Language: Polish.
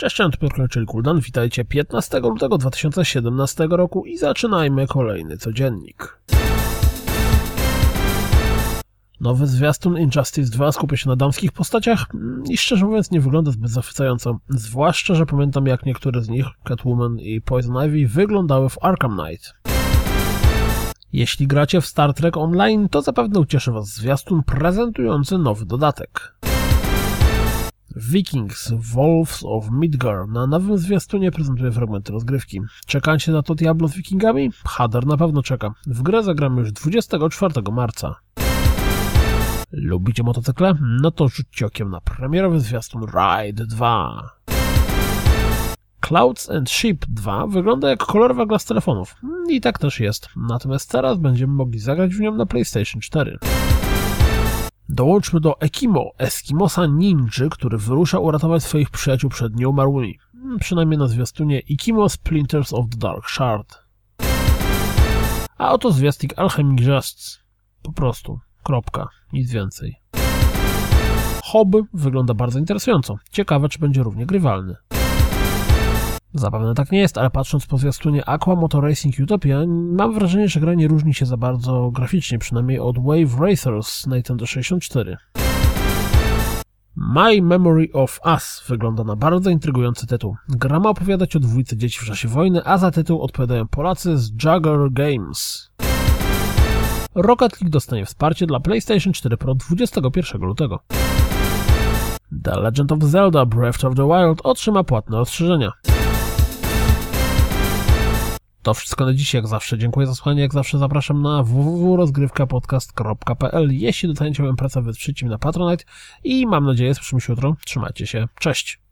Cześć, to Piotr czyli Kuldan. Witajcie 15 lutego 2017 roku i zaczynajmy kolejny codziennik. Nowy zwiastun Injustice 2 skupia się na damskich postaciach i szczerze mówiąc nie wygląda zbyt zachwycająco. Zwłaszcza, że pamiętam jak niektóre z nich, Catwoman i Poison Ivy, wyglądały w Arkham Knight. Jeśli gracie w Star Trek Online, to zapewne ucieszy Was zwiastun prezentujący nowy dodatek. Vikings Wolves of Midgar na nowym zwiastunie prezentuje fragmenty rozgrywki. Czekacie na to Diablo z Wikingami? Hader na pewno czeka. W grę zagramy już 24 marca. Lubicie motocykle? No to rzućcie okiem na premierowy zwiastun Ride 2. Clouds and Sheep 2 wygląda jak kolorowa gra z telefonów. I tak też jest. Natomiast teraz będziemy mogli zagrać w nią na PlayStation 4. Dołączmy do Ekimo, Eskimosa Ninja, który wyrusza uratować swoich przyjaciół przed nieumarłymi. Przynajmniej na zwiastunie Ekimo Splinters of the Dark Shard. A oto zwiastik Justs. Po prostu. Kropka. Nic więcej. Hobby wygląda bardzo interesująco. Ciekawe, czy będzie równie grywalny. Zapewne tak nie jest, ale patrząc po zwiastunie Aqua Motor Racing Utopia, mam wrażenie, że gra nie różni się za bardzo graficznie, przynajmniej od Wave Racers Nintendo 64. My Memory of Us wygląda na bardzo intrygujący tytuł. Gra ma opowiadać o dwójce dzieci w czasie wojny, a za tytuł odpowiadają Polacy z Jagger Games. Rocket League dostanie wsparcie dla PlayStation 4 Pro 21 lutego. The Legend of Zelda Breath of the Wild otrzyma płatne rozszerzenia. To wszystko na dziś, jak zawsze. Dziękuję za słuchanie, jak zawsze zapraszam na www.rozgrywkapodcast.pl Jeśli docenicie moją pracę, wesprzyjcie na Patronite i mam nadzieję, słyszymy się jutro. Trzymajcie się. Cześć!